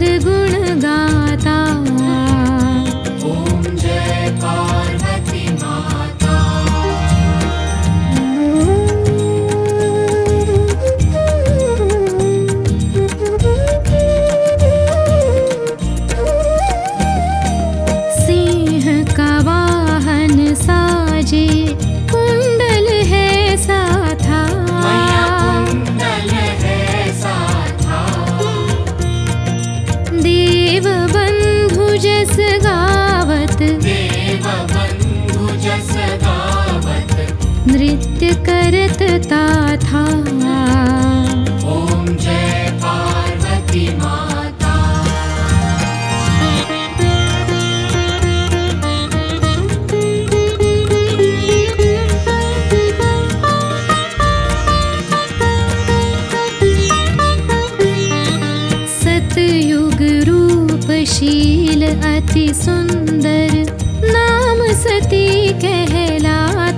गुणगाता। नित्य करत ताथा। ॐ जय पार्वती माता। सतयुग रूप शील अति सुन्दर नाम सती कहलाता।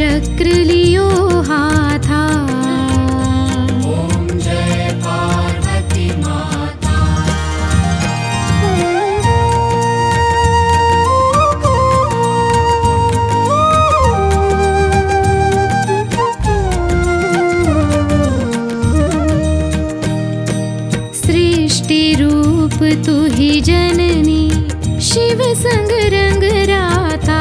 चक्र लियो चक्रलियो सृष्टिरूप जननी शिव संग रंग राता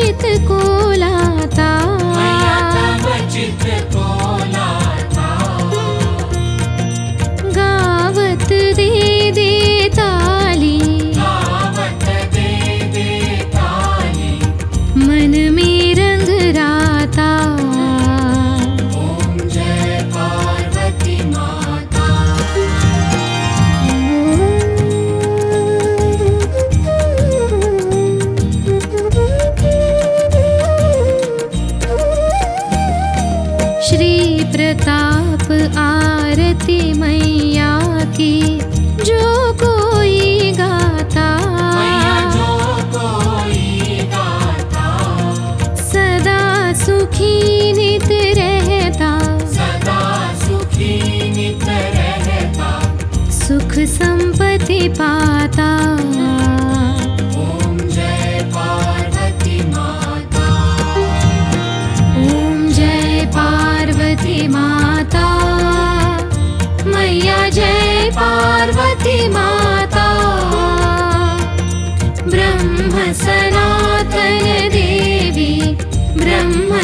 चित को प्रताप आरती मैया की जो कोई गाता। जो कोई गाता। सदा सुखी नित रहता। सदा सुखी नित रहता। सुख संपत्ति पाता।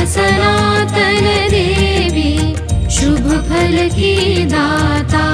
सनातन देवी शुभ फल की दाता।